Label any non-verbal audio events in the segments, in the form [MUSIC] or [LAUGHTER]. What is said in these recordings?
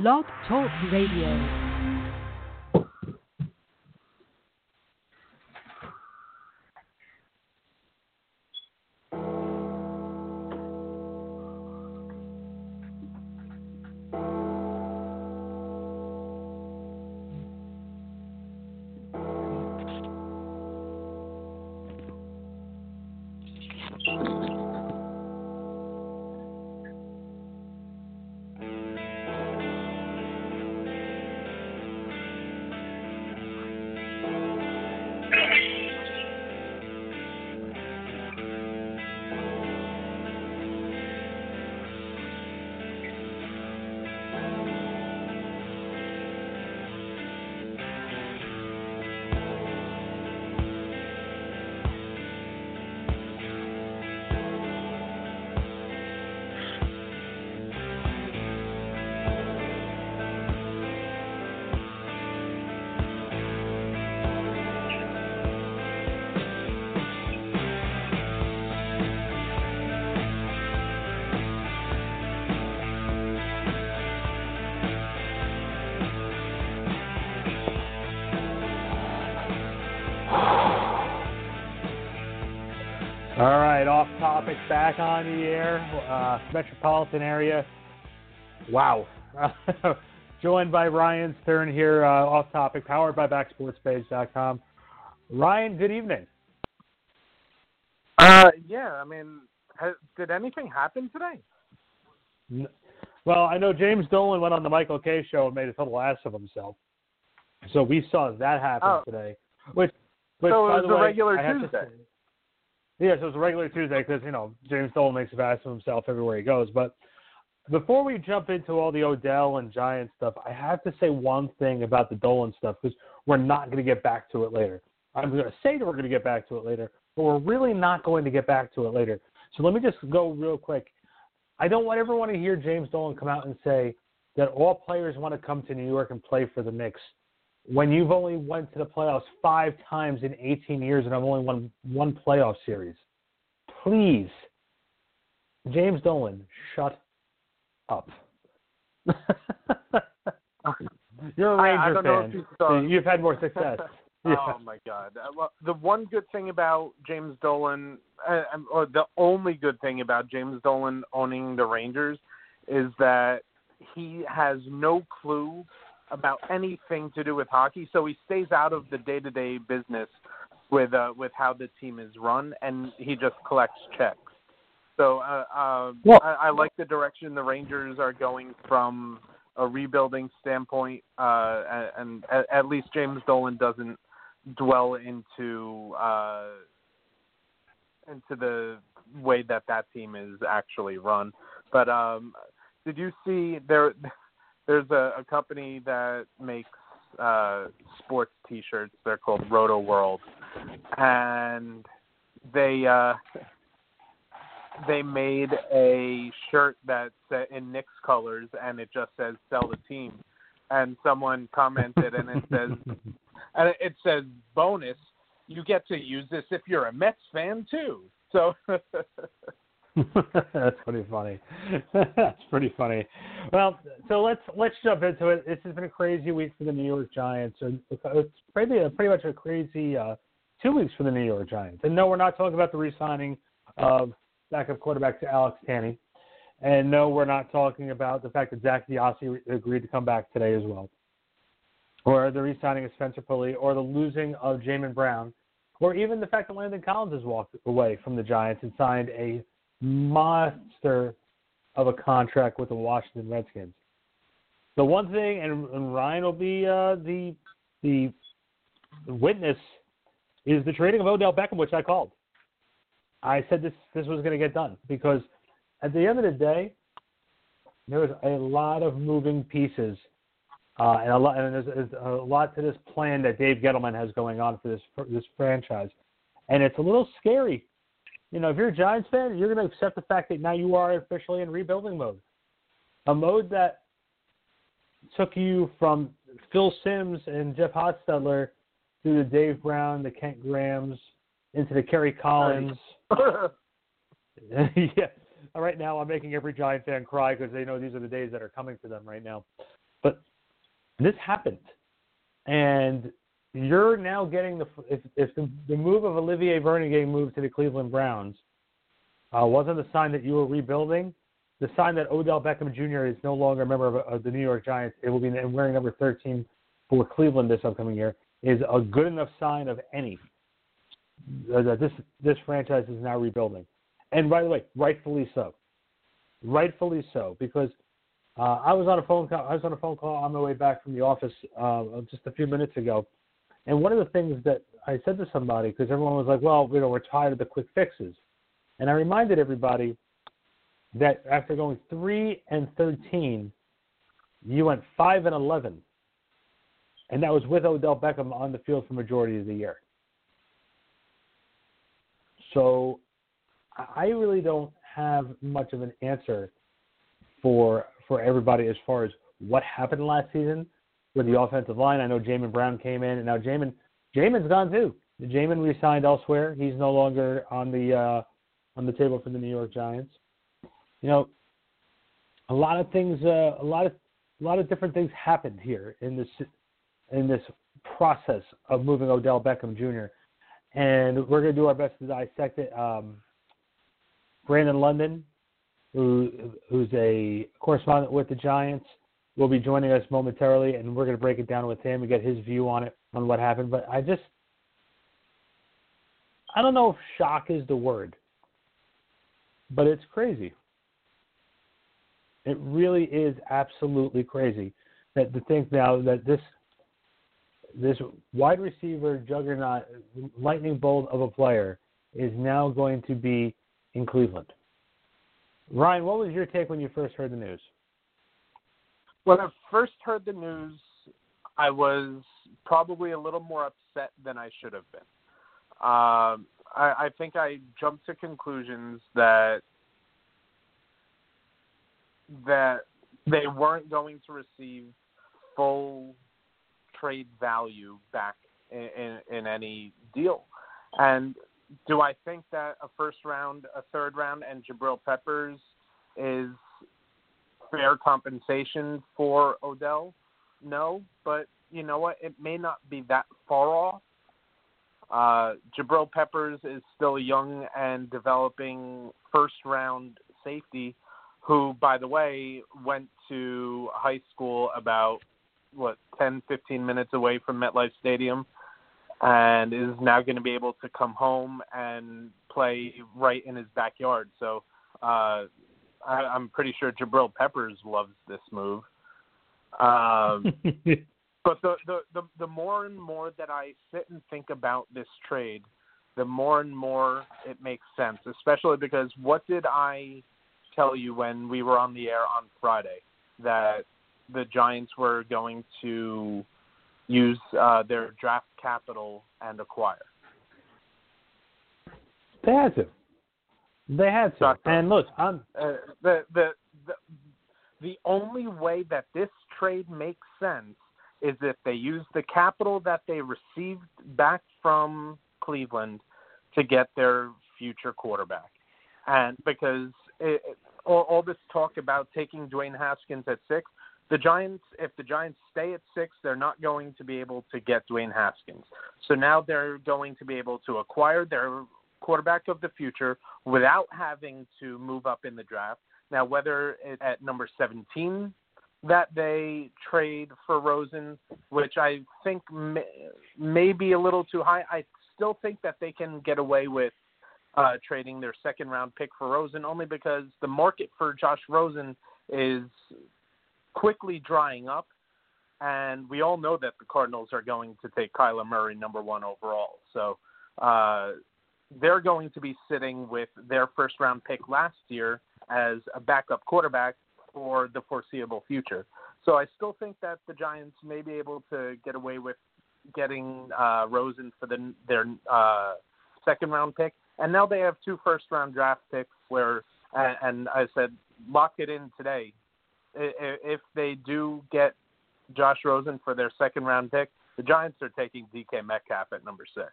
Blog Talk Radio. Off topic, back on the air, uh, metropolitan area. Wow. [LAUGHS] Joined by Ryan Stern here, uh, off topic, powered by backsportspage.com. Ryan, good evening. Uh, yeah, I mean, has, did anything happen today? N- Well, I know James Dolan went on the Michael Kay show and made a total ass of himself. So we saw that happen Oh. today. Which, which So it was the a way, regular Tuesday. say- Yes, so it's a regular Tuesday because you know James Dolan makes a ass of himself everywhere he goes. But before we jump into all the Odell and Giants stuff, I have to say one thing about the Dolan stuff because we're not going to get back to it later. I'm going to say that we're going to get back to it later, but we're really not going to get back to it later. So let me just go real quick. I don't want ever want to hear James Dolan come out and say that all players want to come to New York and play for the Knicks when you've only went to the playoffs five times in 18 years and I've only won one playoff series. Please, James Dolan, shut up. [LAUGHS] You're a Ranger I don't know if fan. You You've had more success. [LAUGHS] [LAUGHS] Yeah. Oh my God! Uh, well, the one good thing about James Dolan, uh, um, or the only good thing about James Dolan owning the Rangers, is that he has no clue about anything to do with hockey. So he stays out of the day-to-day business with uh, with how the team is run, and he just collects checks. So uh, uh, I, I like the direction the Rangers are going from a rebuilding standpoint, uh, and, and at, at least James Dolan doesn't dwell into uh, into the way that that team is actually run. But um, did you see there? There's a, a company that makes uh, sports T-shirts. They're called Roto World, and they uh, they made a shirt that's in Knicks colors, and it just says "Sell the team." And someone commented, and it says, [LAUGHS] and it says bonus. You get to use this if you're a Mets fan too. So [LAUGHS] [LAUGHS] That's pretty funny. [LAUGHS] That's pretty funny. Well, so let's let's jump into it. This has been a crazy week for the New York Giants. and It's pretty pretty much a crazy uh, two weeks for the New York Giants. And no, we're not talking about the re-signing of backup quarterback to Alex Tanney. And no, we're not talking about the fact that Zak DeOssie agreed to come back today as well, or the re-signing of Spencer Pulley, or the losing of Jamon Brown, or even the fact that Landon Collins has walked away from the Giants and signed a monster of a contract with the Washington Redskins. The one thing, and, and Ryan will be uh, the the witness, is the trading of Odell Beckham, which I called. I said this this was going to get done because at the end of the day, there was a lot of moving pieces, uh, and a lot and there's, there's a lot to this plan that Dave Gettleman has going on for this for this franchise, and it's a little scary you know, if you're a Giants fan, you're going to accept the fact that now you are officially in rebuilding mode. A mode that took you from Phil Simms and Jeff Hostetler through the Dave Brown, the Kent Grahams, into the Kerry Collins. [LAUGHS] yeah. Right now, I'm making every Giant fan cry because they know these are the days that are coming for them right now. But this happened, and you're now getting the if if the, the move of Olivier getting moved to the Cleveland Browns uh, wasn't the sign that you were rebuilding. The sign that Odell Beckham Jr. is no longer a member of, of the New York Giants, it will be wearing number 13 for Cleveland this upcoming year, is a good enough sign of any uh, that this this franchise is now rebuilding. And by the way, rightfully so, rightfully so, because uh, I was on a phone call. I was on a phone call on my way back from the office uh, just a few minutes ago, and one of the things that I said to somebody because everyone was like, "Well, you know, we're tired of the quick fixes," and I reminded everybody that after going three and thirteen, you went five and eleven, and that was with Odell Beckham on the field for majority of the year. So, I really don't have much of an answer for for everybody as far as what happened last season with the offensive line. I know Jamon Brown came in, and now Jamon Jamon's gone too. Jamon resigned elsewhere. He's no longer on the uh, on the table for the New York Giants you know, a lot of things, uh, a lot of a lot of different things happened here in this in this process of moving Odell Beckham Jr. And we're going to do our best to dissect it. Um, Brandon London, who who's a correspondent with the Giants, will be joining us momentarily, and we're going to break it down with him and get his view on it on what happened. But I just I don't know if shock is the word, but it's crazy. It really is absolutely crazy that to think now that this this wide receiver juggernaut, lightning bolt of a player, is now going to be in Cleveland. Ryan, what was your take when you first heard the news? When I first heard the news, I was probably a little more upset than I should have been. Um, I, I think I jumped to conclusions that that they weren't going to receive full trade value back in, in, in any deal. And do I think that a first round, a third round, and Jabril Peppers is fair compensation for Odell? No, but you know what? It may not be that far off. Uh, Jabril Peppers is still a young and developing first round safety who, by the way, went to high school about what 10, 15 minutes away from MetLife Stadium, and is now going to be able to come home and play right in his backyard. So uh, I, I'm pretty sure Jabril Peppers loves this move. Um, [LAUGHS] but the, the the the more and more that I sit and think about this trade, the more and more it makes sense. Especially because what did I tell you when we were on the air on Friday that the Giants were going to use uh, their draft capital and acquire. They had to. They had to. And look, I'm uh, the, the the the only way that this trade makes sense is if they use the capital that they received back from Cleveland to get their future quarterback. And because it, all, all this talk about taking Dwayne Haskins at six, the Giants, if the Giants stay at six, they're not going to be able to get Dwayne Haskins. So now they're going to be able to acquire their quarterback of the future without having to move up in the draft. Now, whether it's at number 17 that they trade for Rosen, which I think may, may be a little too high, I still think that they can get away with uh, trading their second round pick for Rosen only because the market for Josh Rosen is quickly drying up. And we all know that the Cardinals are going to take Kyler Murray number one overall. So uh, they're going to be sitting with their first round pick last year as a backup quarterback for the foreseeable future. So I still think that the Giants may be able to get away with getting uh, Rosen for the, their uh, second round pick and now they have two first round draft picks where, and, and I said, lock it in today. If they do get Josh Rosen for their second round pick, the Giants are taking DK Metcalf at number six.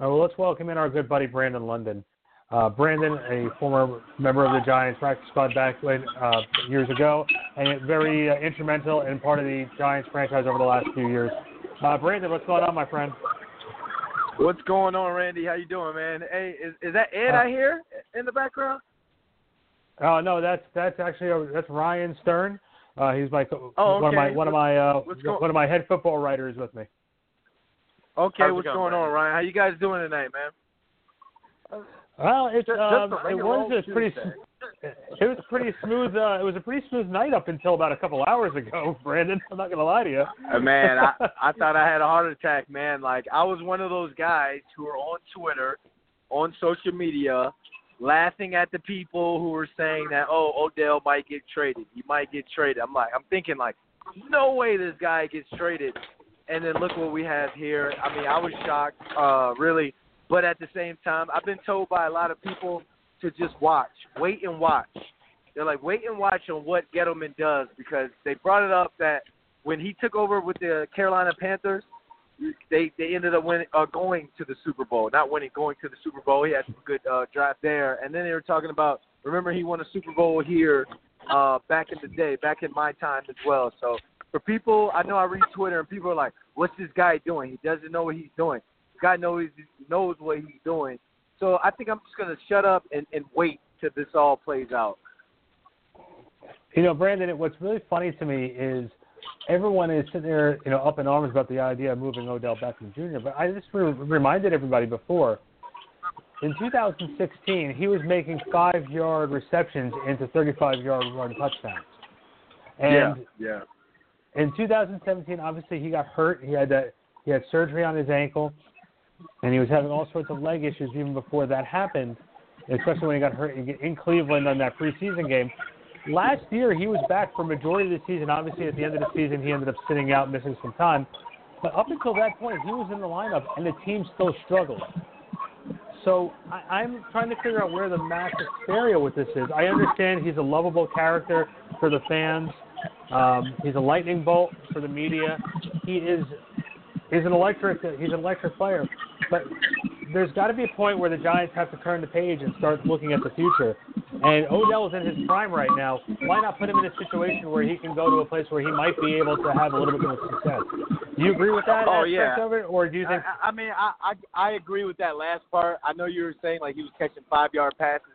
All right, well, let's welcome in our good buddy Brandon London. Uh, Brandon, a former member of the Giants practice squad back when, uh, years ago, and very uh, instrumental in part of the Giants franchise over the last few years. Uh, Brandon, what's going on, my friend? What's going on, Randy? How you doing, man? Hey, is is that Ed Uh, I hear in the background? Oh no, that's that's actually uh, that's Ryan Stern. Uh, he's my Oh, one of my one of my uh, one of my head football writers with me. Okay, How's what's going, going on, Ryan? How you guys doing tonight, man? Well, it's Just- um, just it was old a pretty it was pretty smooth. Uh, it was a pretty smooth night up until about a couple hours ago, [LAUGHS] Brandon. I'm not gonna lie to you. Uh, man, I [LAUGHS] I thought I had a heart attack, man. Like I was one of those guys who are on Twitter, on social media, laughing at the people who were saying that oh Odell might get traded, he might get traded. I'm like I'm thinking like, no way this guy gets traded. And then look what we have here. I mean, I was shocked, uh, really. But at the same time, I've been told by a lot of people to just watch, wait and watch. They're like, wait and watch on what Gettleman does because they brought it up that when he took over with the Carolina Panthers, they they ended up winning, uh, going to the Super Bowl. Not winning, going to the Super Bowl. He had some good uh, draft there, and then they were talking about. Remember, he won a Super Bowl here uh, back in the day, back in my time as well. So for people, I know I read Twitter and people are like, "What's this guy doing? He doesn't know what he's doing." This guy knows knows what he's doing. So I think I'm just gonna shut up and, and wait till this all plays out. You know, Brandon, what's really funny to me is everyone is sitting there, you know, up in arms about the idea of moving Odell Beckham Jr. But I just re- reminded everybody before, in 2016, he was making five-yard receptions into 35-yard run touchdowns. And yeah. In 2017, obviously he got hurt. He had that he had surgery on his ankle, and he was having all sorts of leg issues even before that happened. Especially when he got hurt in Cleveland on that preseason game. Last year he was back for majority of the season. Obviously, at the end of the season, he ended up sitting out, missing some time. But up until that point, he was in the lineup, and the team still struggled. So I, I'm trying to figure out where the mass hysteria with this is. I understand he's a lovable character for the fans. Um, he's a lightning bolt for the media. He is he's an electric he's an electric player. But there's got to be a point where the Giants have to turn the page and start looking at the future. And Odell is in his prime right now. Why not put him in a situation where he can go to a place where he might be able to have a little bit more success? Do you agree with that Oh, aspect yeah. of it, or do you think? I, I mean, I, I I agree with that last part. I know you were saying like he was catching five yard passes,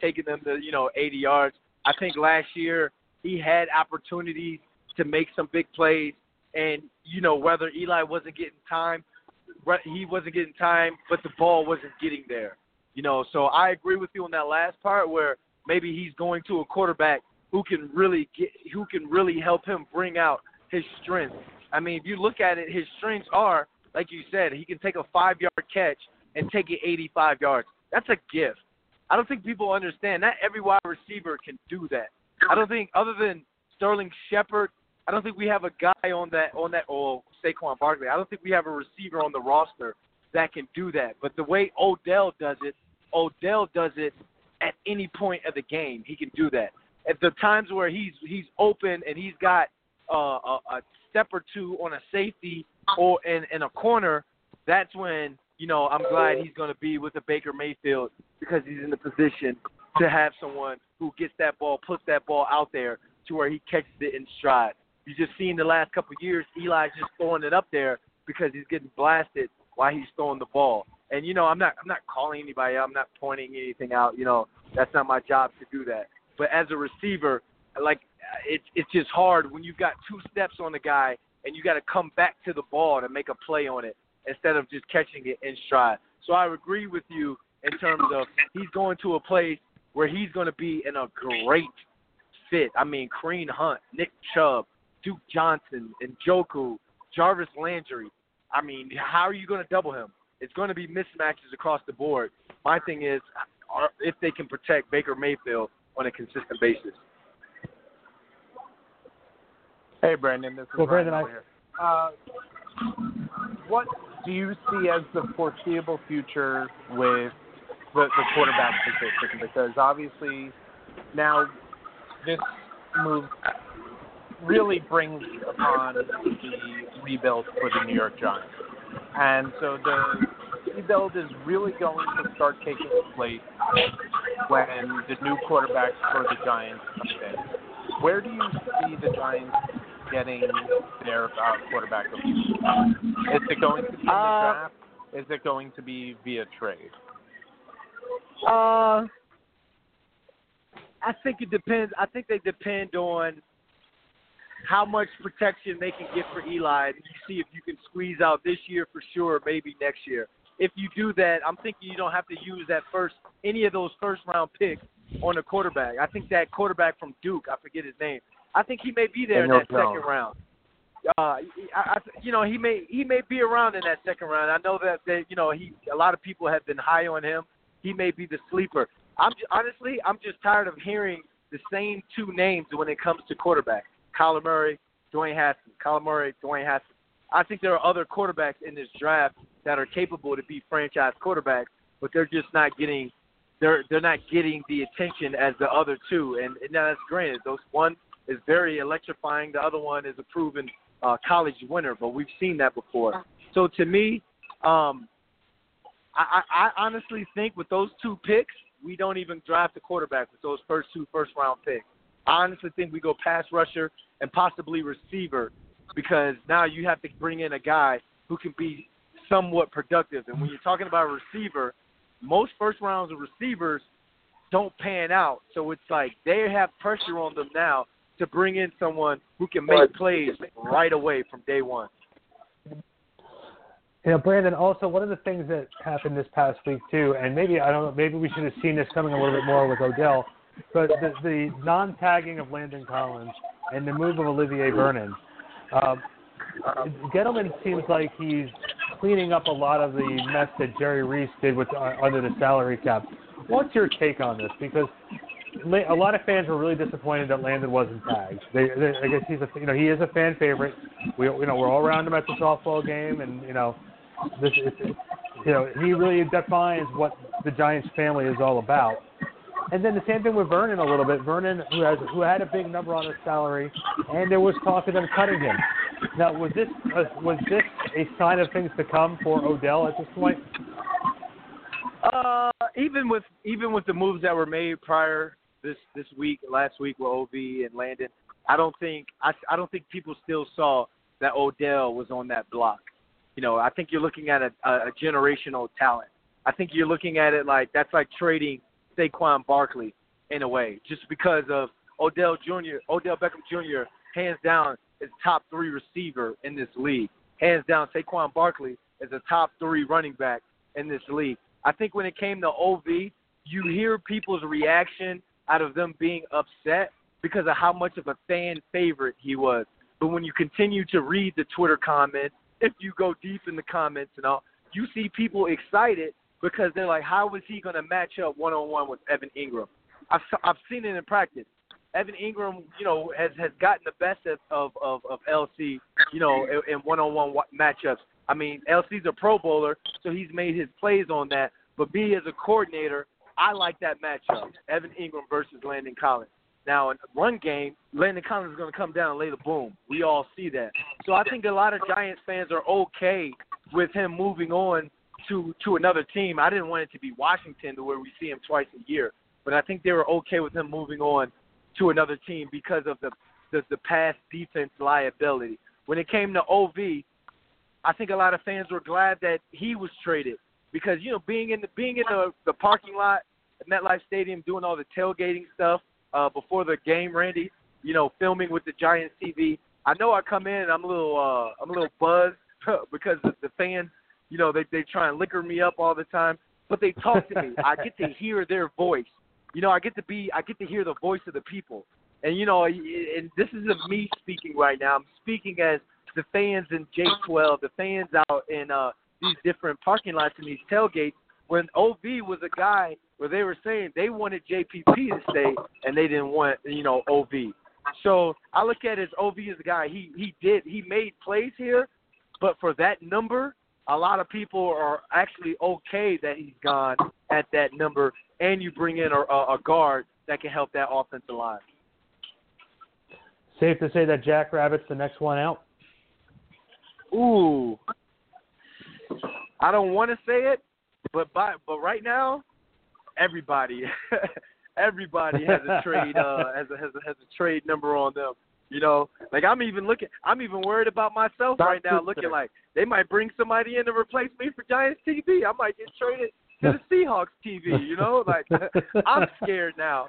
taking them to you know 80 yards. I think last year he had opportunities to make some big plays, and you know whether Eli wasn't getting time, he wasn't getting time, but the ball wasn't getting there. You know, so I agree with you on that last part where maybe he's going to a quarterback who can really get, who can really help him bring out his strengths. I mean, if you look at it, his strengths are, like you said, he can take a five yard catch and take it 85 yards. That's a gift. I don't think people understand. Not every wide receiver can do that. I don't think, other than Sterling Shepard, I don't think we have a guy on that on that or Saquon Barkley. I don't think we have a receiver on the roster that can do that. But the way Odell does it, Odell does it at any point of the game. He can do that. At the times where he's he's open and he's got uh, a, a step or two on a safety or in, in a corner, that's when you know I'm glad he's going to be with the Baker Mayfield because he's in the position to have someone who gets that ball, puts that ball out there to where he catches it in stride. You just seen the last couple of years, Eli's just throwing it up there because he's getting blasted while he's throwing the ball. And you know, I'm not I'm not calling anybody. I'm not pointing anything out. You know, that's not my job to do that. But as a receiver, like it's it's just hard when you've got two steps on the guy and you got to come back to the ball to make a play on it instead of just catching it in stride. So I agree with you in terms of he's going to a place where he's going to be in a great fit. I mean, Kareem Hunt, Nick Chubb, Duke Johnson, and Njoku, Jarvis Landry. I mean, how are you going to double him? It's going to be mismatches across the board. My thing is, are, if they can protect Baker Mayfield on a consistent basis. Hey, Brandon. This is Well, Ryan Brandon, I- here. Uh, what do you see as the foreseeable future with the, the quarterback position? Because obviously now this move really brings upon the rebuild for the New York Giants. And so the rebuild is really going to start taking place when the new quarterback for the Giants comes in. Where do you see the Giants getting their uh, quarterback? Is it going to be in the Uh, draft? Is it going to be via trade? Uh, I think it depends. I think they depend on how much protection they can get for Eli. And you see if you can squeeze out this year for sure, maybe next year. If you do that, I'm thinking you don't have to use that first any of those first round picks on a quarterback. I think that quarterback from Duke, I forget his name. I think he may be there Daniel in that Jones. second round. Uh, I, I, you know, he may he may be around in that second round. I know that that you know he a lot of people have been high on him. He may be the sleeper. I'm honestly, I'm just tired of hearing the same two names when it comes to quarterback. Kyler Murray, Dwayne Haskins. Kyler Murray, Dwayne Haskins. I think there are other quarterbacks in this draft that are capable to be franchise quarterbacks, but they're just not getting they're they're not getting the attention as the other two. And, and now that's granted. Those one is very electrifying. The other one is a proven uh, college winner, but we've seen that before. So to me, um, I, I, I honestly think with those two picks, we don't even draft a quarterback with those first two first round picks. I honestly think we go pass rusher and possibly receiver because now you have to bring in a guy who can be somewhat productive. And when you're talking about a receiver, most first rounds of receivers don't pan out. So it's like they have pressure on them now to bring in someone who can make plays right away from day one. You know, Brandon. Also, one of the things that happened this past week too, and maybe I don't know, maybe we should have seen this coming a little bit more with Odell, but the, the non-tagging of Landon Collins and the move of Olivier Vernon. Um, Gettleman seems like he's cleaning up a lot of the mess that Jerry Reese did with uh, under the salary cap. What's your take on this? Because a lot of fans were really disappointed that Landon wasn't tagged. They, they, I guess he's a you know he is a fan favorite. We you know we're all around him at the softball game, and you know this is you know he really defines what the Giants family is all about. And then the same thing with Vernon a little bit. Vernon, who has who had a big number on his salary, and there was talk of them cutting him. Now, was this was this a sign of things to come for Odell at this point? Uh, even with even with the moves that were made prior this this week, last week with Ov and Landon, I don't think I, I don't think people still saw that Odell was on that block. You know, I think you're looking at a, a generational talent. I think you're looking at it like that's like trading Saquon Barkley in a way, just because of Odell Jr. Odell Beckham Jr. hands down is top three receiver in this league. Hands down, Saquon Barkley is a top three running back in this league. I think when it came to OV, you hear people's reaction out of them being upset because of how much of a fan favorite he was. But when you continue to read the Twitter comments, if you go deep in the comments and all, you see people excited because they're like, how is he going to match up one on one with Evan Engram? I've I've seen it in practice. Evan Engram, you know, has has gotten the best of of of, LC, you know, in one on one matchups. I mean, LC's a Pro Bowler, so he's made his plays on that. But me as a coordinator, I like that matchup, Evan Engram versus Landon Collins. Now, in run game, Landon Collins is going to come down and lay the boom. We all see that. So I think a lot of Giants fans are okay with him moving on to to another team. I didn't want it to be Washington, to where we see him twice a year, but I think they were okay with him moving on to another team because of the the, the past defense liability. When it came to OV, I think a lot of fans were glad that he was traded because you know being in the being in the, the parking lot at MetLife Stadium doing all the tailgating stuff uh, before the game, Randy, you know, filming with the Giants TV. I know I come in and I'm a little uh, I'm a little buzzed [LAUGHS] because the, fans, you know, they they try and liquor me up all the time, but they talk to me. I get to hear their voice. You know, I get to be I get to hear the voice of the people. And you know, and this isn't me speaking right now. I'm speaking as the fans in J12, the fans out in uh, these different parking lots and these tailgates. When OV was a guy where they were saying they wanted JPP to stay and they didn't want you know OV. So I look at it as OV as a guy. He he did he made plays here, but for that number, a lot of people are actually okay that he's gone at that number, and you bring in a, a, a guard that can help that offensive line. Safe to say that Jack Rabbit's the next one out. Ooh. I don't want to say it, but by, but right now, everybody, [LAUGHS] everybody has a trade uh, [LAUGHS] has a, has a has a trade number on them. You know, like I'm even looking, I'm even worried about myself right now, looking like they might bring somebody in to replace me for Giants TV. I might get traded to the [LAUGHS] Seahawks TV. You know, like I'm scared now.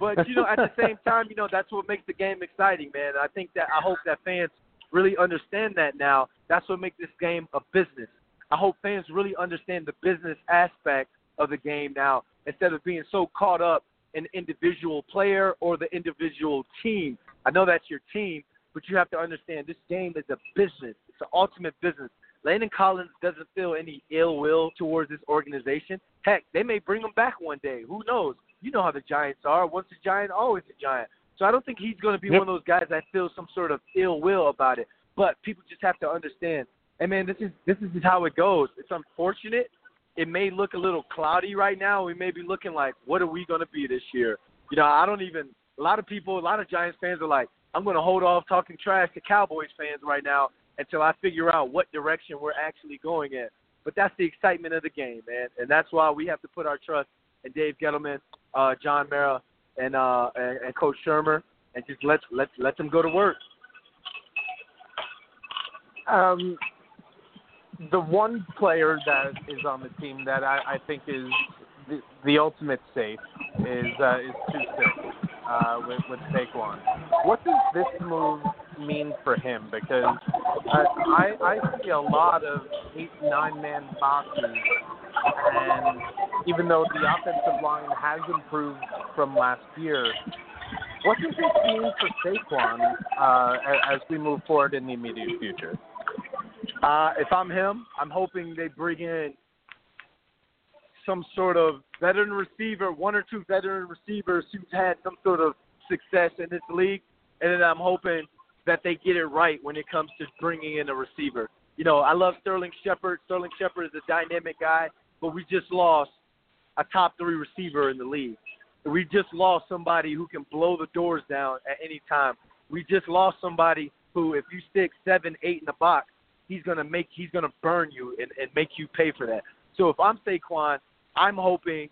but you know, at the same time, you know, that's what makes the game exciting, man. I think that I hope that fans really understand that now. That's what makes this game a business. I hope fans really understand the business aspect of the game now instead of being so caught up in individual player or the individual team. I know that's your team, but you have to understand this game is a business. It's an ultimate business. Landon Collins doesn't feel any ill will towards this organization. Heck, they may bring him back one day. Who knows? You know how the Giants are. Once a Giant, always a Giant. So I don't think he's going to be yep. one of those guys that feels some sort of ill will about it. But people just have to understand. And man, this is this is how it goes. It's unfortunate. It may look a little cloudy right now. We may be looking like, what are we going to be this year? You know, I don't even. A lot of people, a lot of Giants fans are like, I'm going to hold off talking trash to Cowboys fans right now until I figure out what direction we're actually going in. But that's the excitement of the game, man, and that's why we have to put our trust in Dave Gettleman, uh, John Mara, and, uh, and and Coach Shurmur, and just let let let them go to work. Um, the one player that is on the team that I, I think is the, the ultimate safe is uh, is Two uh, with with Saquon. What does this move mean for him? Because uh, I I see a lot of eight nine man boxes, and even though the offensive line has improved from last year, what does this mean for Saquon uh, as we move forward in the immediate future? Uh, if I'm him, I'm hoping they bring in some sort of veteran receiver, one or two veteran receivers who've had some sort of success in this league, and then I'm hoping that they get it right when it comes to bringing in a receiver. You know, I love Sterling Shepard. Sterling Shepard is a dynamic guy, but we just lost a top three receiver in the league. We just lost somebody who can blow the doors down at any time. We just lost somebody who, if you stick seven, eight in the box, he's gonna make he's gonna burn you and, and make you pay for that. So if I'm Saquon, I'm hoping,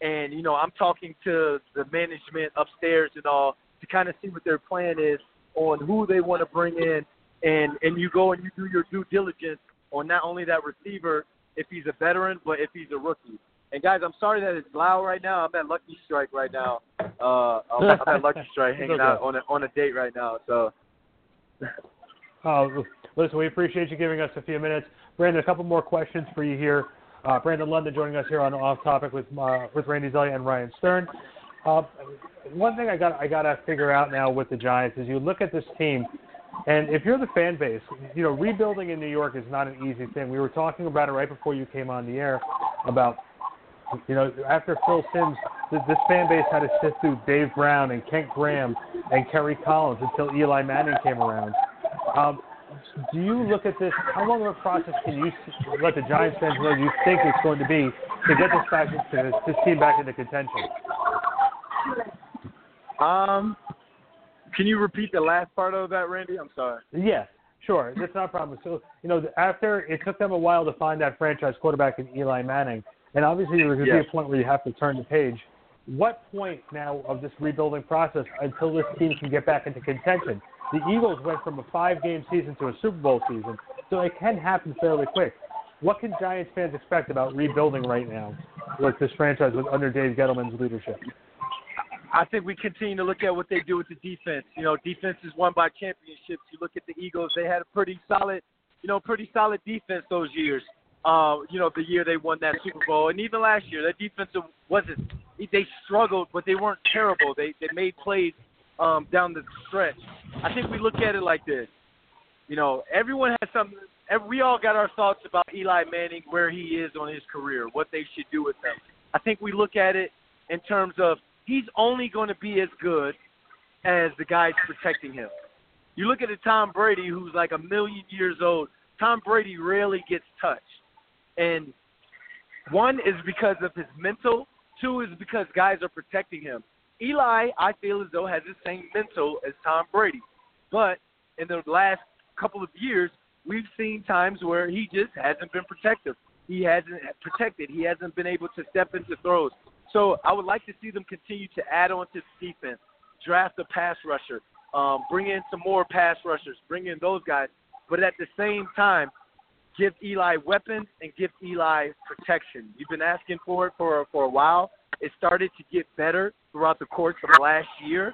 and you know, I'm talking to the management upstairs and all to kind of see what their plan is on who they want to bring in, and and you go and you do your due diligence on not only that receiver if he's a veteran, but if he's a rookie. And guys, I'm sorry that it's loud right now. I'm at Lucky Strike right now. Uh, I'm, I'm at Lucky [LAUGHS] Strike hanging okay. out on a on a date right now. So. Oh, listen, we appreciate you giving us a few minutes. Brandon, a couple more questions for you here. Uh, Brandon London joining us here on Off Topic with uh, with Randy Zelia and Ryan Stern. Uh, one thing I got I got to figure out now with the Giants is you look at this team, and if you're the fan base, you know rebuilding in New York is not an easy thing. We were talking about it right before you came on the air about you know after Phil Simms, this fan base had to sift through Dave Brown and Kent Graham and Kerry Collins until Eli Manning came around. Um, do you look at this? How long of a process can you let the Giants fans know you think it's going to be to get this back to this, team back into contention? Um, can you repeat the last part of that, Randy? I'm sorry. Yes, sure. That's not a problem. So, you know, after it took them a while to find that franchise quarterback in Eli Manning, and obviously there's going to yes. be a point where you have to turn the page. What point now of this rebuilding process until this team can get back into contention? The Eagles went from a five-game season to a Super Bowl season, so it can happen fairly quick. What can Giants fans expect about rebuilding right now with this franchise with under Dave Gettleman's leadership? I think we continue to look at what they do with the defense. You know, defense is won by championships. You look at the Eagles; they had a pretty solid, you know, pretty solid defense those years. Uh, you know, the year they won that Super Bowl, and even last year, that defense wasn't. They struggled, but they weren't terrible. They they made plays um, down the stretch. I think we look at it like this. You know, everyone has some. We all got our thoughts about Eli Manning, where he is on his career, what they should do with him. I think we look at it in terms of he's only going to be as good as the guys protecting him. You look at a Tom Brady who's like a million years old. Tom Brady rarely gets touched. And one is because of his mental, two is because guys are protecting him. Eli, I feel as though, has the same mental as Tom Brady. But in the last couple of years, we've seen times where he just hasn't been protective. He hasn't protected. He hasn't been able to step into throws. So I would like to see them continue to add on to the defense, draft a pass rusher, um, bring in some more pass rushers, bring in those guys. But at the same time, give Eli weapons and give Eli protection. You've been asking for it for for a while. It started to get better throughout the course of last year,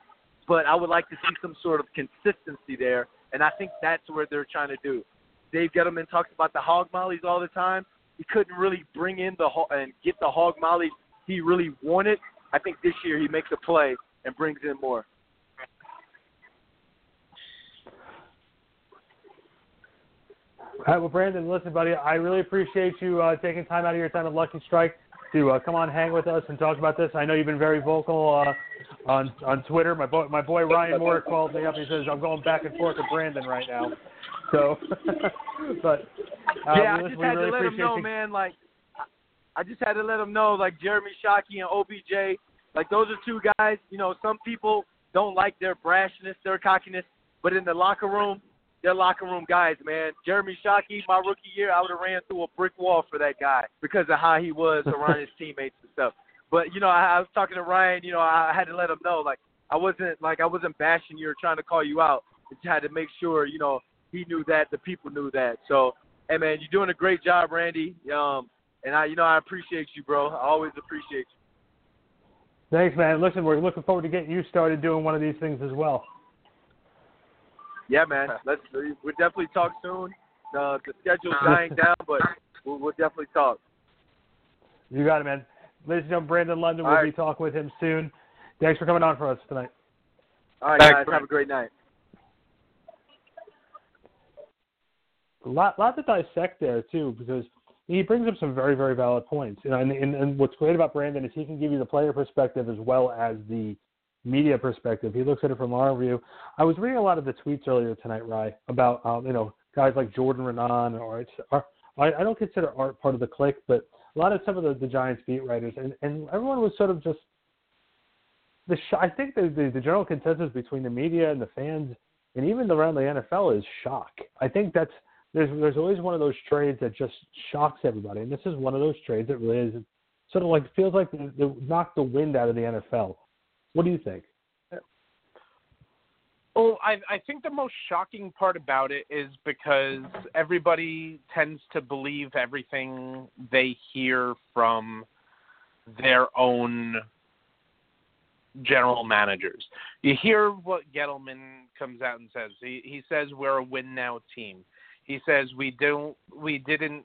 but I would like to see some sort of consistency there, and I think that's where they're trying to do. Dave Gettleman talks about the hog mollies all the time. He couldn't really bring in the and get the hog mollies he really wanted. I think this year he makes a play and brings in more. All right, well, Brandon, listen, buddy, I really appreciate you uh, taking time out of your time at Lucky Strike to uh, come on, hang with us, and talk about this. I know you've been very vocal uh, on on Twitter. My boy, my boy Ryan Moore called me up. He says I'm going back and forth with Brandon right now. So, [LAUGHS] but uh, yeah, I just had really to let him know, you. man. Like, I just had to let him know, like Jeremy Shockey and OBJ, like those are two guys. You know, some people don't like their brashness, their cockiness, but in the locker room, they're locker room guys, man. Jeremy Shockey, my rookie year, I would have ran through a brick wall for that guy because of how he was around his [LAUGHS] teammates and stuff. But you know, I, I was talking to Ryan. You know, I had to let him know, like I wasn't like I wasn't bashing you or trying to call you out. I just had to make sure, you know, he knew that, the people knew that. So, hey man, you're doing a great job, Randy. Um, and I, you know, I appreciate you, bro. I always appreciate you. Thanks, man. Listen, we're looking forward to getting you started doing one of these things as well. Yeah, man. Let's we'll definitely talk soon. Uh, the schedule's dying down, but we'll, we'll definitely talk. You got it, man. Ladies and gentlemen, Brandon London. All we'll right. be talking with him soon. Thanks for coming on for us tonight. All right, Thanks, guys. Brandon. Have a great night. a lot, lot to dissect there too, because he brings up some very, very valid points. You know, and, and, and what's great about Brandon is he can give you the player perspective as well as the media perspective. He looks at it from our view. I was reading a lot of the tweets earlier tonight, Rye, about um, you know guys like Jordan Raanan, or or, I, don't consider Art part of the clique, but a lot of some of the, the Giants beat writers, and, and everyone was sort of just the. Sh- I think the, the the general consensus between the media and the fans, and even around the NFL, is shock. I think that's there's there's always one of those trades that just shocks everybody, and this is one of those trades that really is sort of like feels like the, the knocked the wind out of the NFL. What do you think? Well, I, I think the most shocking part about it is because everybody tends to believe everything they hear from their own general managers. You hear what Gettleman comes out and says. He he says we're a win now team. He says we don't we didn't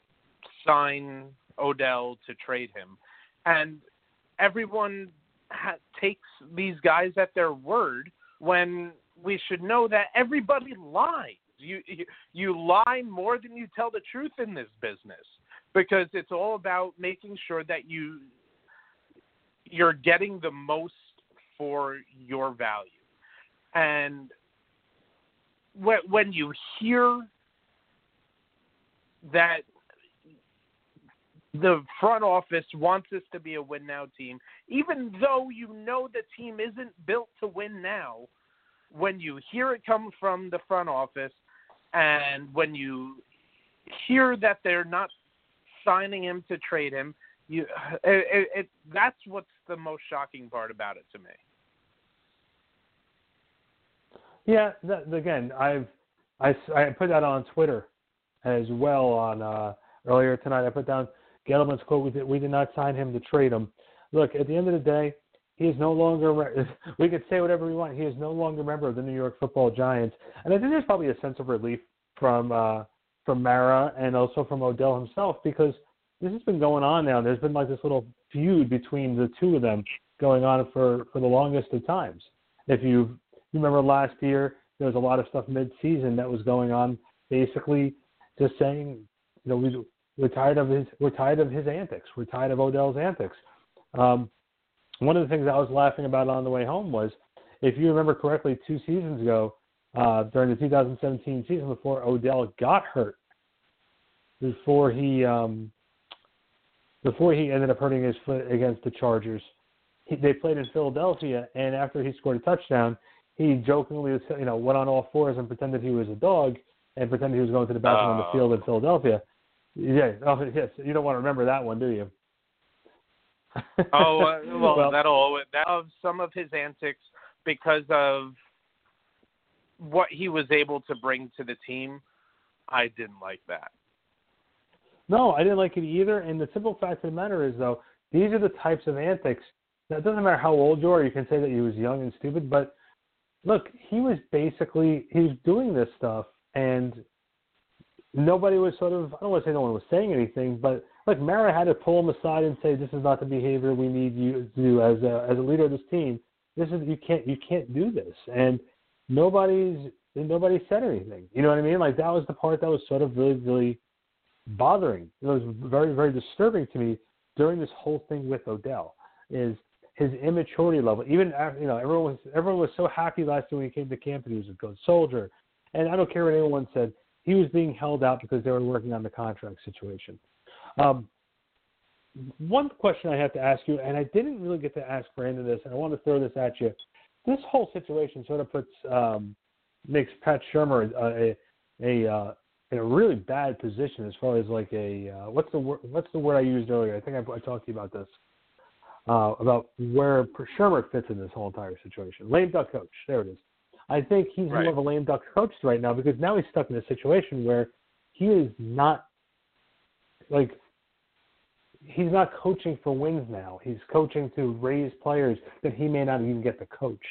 sign Odell to trade him, and everyone ha- takes these guys at their word when we should know that everybody lies. You, you you lie more than you tell the truth in this business because it's all about making sure that you you're getting the most for your value. And when when you hear that the front office wants us to be a win now team, even though you know the team isn't built to win now, when you hear it come from the front office and when you hear that they're not signing him to trade him, you it, it, that's what's the most shocking part about it to me. Yeah, that, again, I've I, I put that on Twitter as well on uh, earlier tonight. I put down Gettleman's quote: "We did, we did not sign him to trade him." Look, at the end of the day, he is no longer. [LAUGHS] We could say whatever we want. He is no longer a member of the New York Football Giants, and I think there's probably a sense of relief from uh, from Mara and also from Odell himself because this has been going on now. There's been like this little feud between the two of them going on for for the longest of times. If you you remember last year, there was a lot of stuff mid-season that was going on, basically just saying, you know, we, we're tired of his we're tired of his antics. We're tired of Odell's antics. Um, one of the things I was laughing about on the way home was, if you remember correctly, two seasons ago, uh, during the 2017 season, before Odell got hurt, before he um, before he ended up hurting his foot against the Chargers, he, they played in Philadelphia, and after he scored a touchdown, he jokingly, you know, went on all fours and pretended he was a dog and pretended he was going to the bathroom on the Oh. field in Philadelphia. Yeah, oh, yes, you don't want to remember that one, do you? Oh uh, [LAUGHS] well, that'll always- that of some of his antics because of what he was able to bring to the team. I didn't like that. No, I didn't like it either. And the simple fact of the matter is, though, these are the types of antics. Now, it doesn't matter how old you are. You can say that he was young and stupid, but look, he was basically he was doing this stuff, and nobody was sort of I don't want to say no one was saying anything, but like Mara had to pull him aside and say, "This is not the behavior we need you to do as a as a leader of this team. This is you can't you can't do this." And nobody's nobody said anything. You know what I mean? Like that was the part that was sort of really really bothering. It was very very disturbing to me during this whole thing with Odell is his immaturity level. Even after, you know everyone was everyone was so happy last year when he came to camp and he was a good soldier. And I don't care what anyone said. He was being held out because they were working on the contract situation. Um, one question I have to ask you, and I didn't really get to ask Brandon this, and I want to throw this at you. This whole situation sort of puts um, makes Pat Shurmur a a, a uh, in a really bad position as far as like a uh, what's the word what's the word I used earlier? I think I, I talked to you about this uh, about where Shermer fits in this whole entire situation. Lame duck coach. There it is. I think he's Right. more of a lame duck coach right now because now he's stuck in a situation where he is not like he's not coaching for wins now. He's coaching to raise players that he may not even get to coach.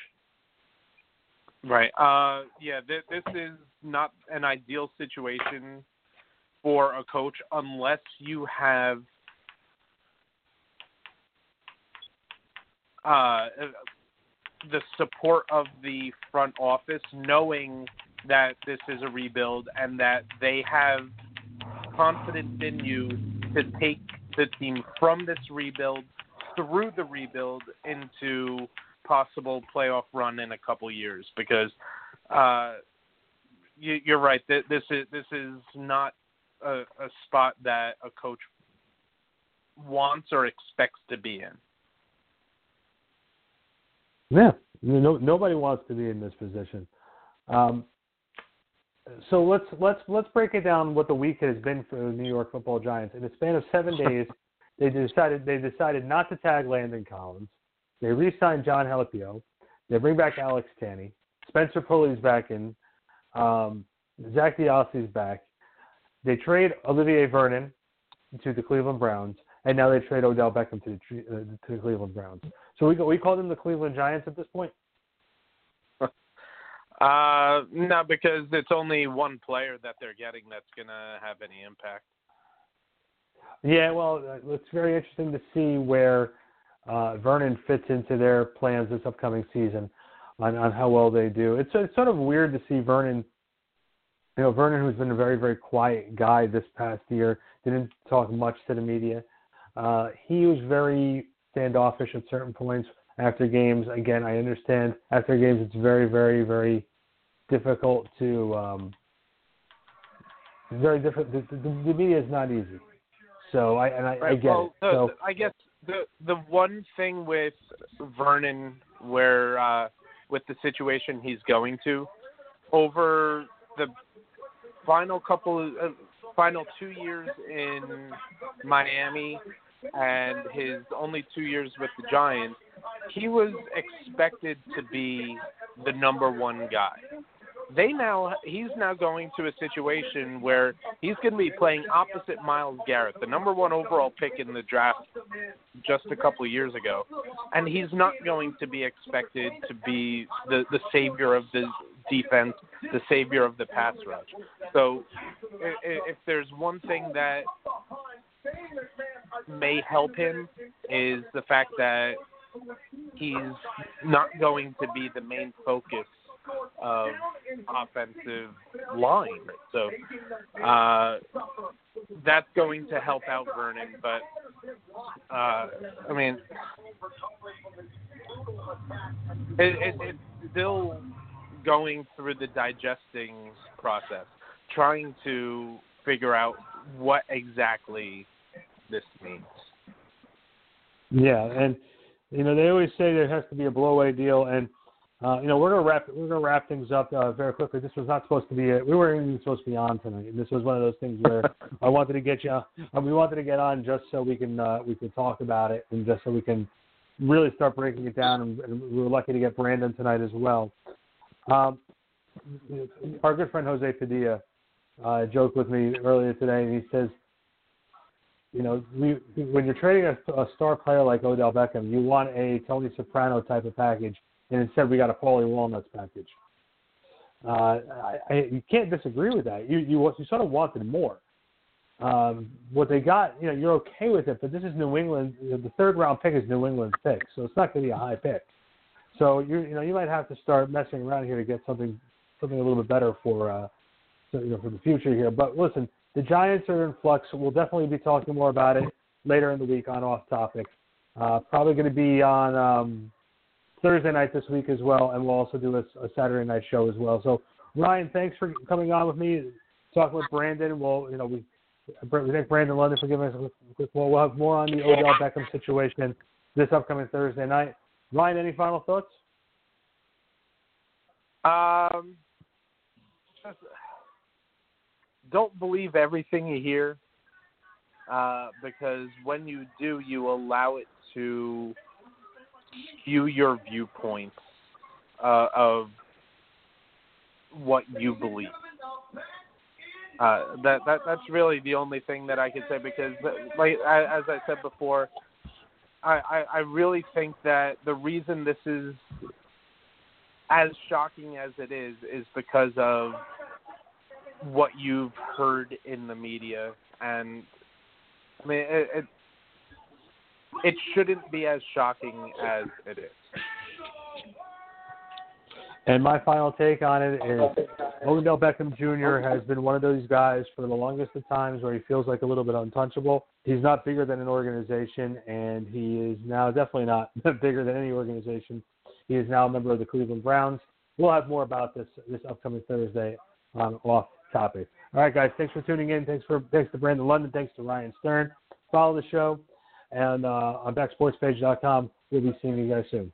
Right. Uh, yeah. Th- this is not an ideal situation for a coach unless you have uh, the support of the front office, knowing that this is a rebuild and that they have confidence in you to take the team from this rebuild through the rebuild into possible playoff run in a couple years because uh, you, you're right. This is this is not a, a spot that a coach wants or expects to be in. Yeah, no, nobody wants to be in this position. Um, so let's let's let's break it down what the week has been for the New York Football Giants. In a span of seven [LAUGHS] days, they decided they decided not to tag Landon Collins. They re-signed Jon Halapio. They bring back Alex Tanney. Spencer Pulley's back in. Um, Zak DeOssie's back. They trade Olivier Vernon to the Cleveland Browns, and now they trade Odell Beckham to the, uh, to the Cleveland Browns. So we we call them the Cleveland Giants at this point. [LAUGHS] Uh, no, because it's only one player that they're getting that's going to have any impact. Yeah, well, uh, it's very interesting to see where uh, Vernon fits into their plans this upcoming season on, on how well they do. It's it's sort of weird to see Vernon. You know, Vernon, who's been a very very quiet guy this past year, didn't talk much to the media. Uh, he was very standoffish at certain points after games. Again, I understand after games it's very very very difficult to. Um, very different. The, the, the media is not easy. So I and I, I get well, it. The, So I guess the the one thing with Vernon, where uh, with the situation he's going to, over the final couple, of, uh, final two years in Miami, and his only two years with the Giants, he was expected to be the number one guy. They now he's now going to a situation where he's going to be playing opposite Myles Garrett, the number one overall pick in the draft just a couple of years ago, and he's not going to be expected to be the the savior of the defense, the savior of the pass rush. So, if there's one thing that may help him is the fact that he's not going to be the main focus of offensive line. So uh, that's going to help out Vernon. But uh, I mean, it, it, it's still going through the digesting process, trying to figure out what exactly this means. yeah, and you know they always say there has to be a blowaway deal, and Uh, you know, we're gonna wrap we're gonna wrap things up uh, very quickly. This was not supposed to be a, we weren't even supposed to be on tonight. This was one of those things where [LAUGHS] I wanted to get you. Uh, we wanted to get on just so we can uh, we can talk about it and just so we can really start breaking it down. And, and we were lucky to get Brandon tonight as well. Um, our good friend Jose Padilla uh, joked with me earlier today, and he says, you know, we, when you're trading a, a star player like Odell Beckham, you want a Tony Soprano type of package and instead we got a Paulie Walnuts package. Uh, I, I, you can't disagree with that. You you you sort of wanted more. Um, what they got, you know, you're okay with it, but this is New England. You know, the third round pick is New England's pick, so it's not going to be a high pick. So you you know you might have to start messing around here to get something something a little bit better for uh, so, you know for the future here. But listen, the Giants are in flux. We'll definitely be talking more about it later in the week on Off Topic. Uh, probably going to be on um, Thursday night this week as well, and we'll also do a, a Saturday night show as well. So, Ryan, thanks for coming on with me, talking with Brandon. We'll, you know, we we thank Brandon London for giving us a quick. Well, we'll have more on the Odell Beckham situation this upcoming Thursday night. Ryan, any final thoughts? Um, don't believe everything you hear, uh, because when you do, you allow it to skew your viewpoints uh, of what you believe. Uh, that that that's really the only thing that I could say because, like as I said before, I, I, I really think that the reason this is as shocking as it is is because of what you've heard in the media, and I mean it, it it shouldn't be as shocking as it is. And my final take on it is Odell Beckham Jr. has been one of those guys for the longest of times where he feels like a little bit untouchable. He's not bigger than an organization, and he is now definitely not [LAUGHS] bigger than any organization. He is now a member of the Cleveland Browns. We'll have more about this this upcoming Thursday on Off Topic. All right, guys, thanks for tuning in. Thanks for thanks to Brandon London. Thanks to Ryan Stern. Follow the show and uh, on backsportspage.com. We'll be seeing you guys soon.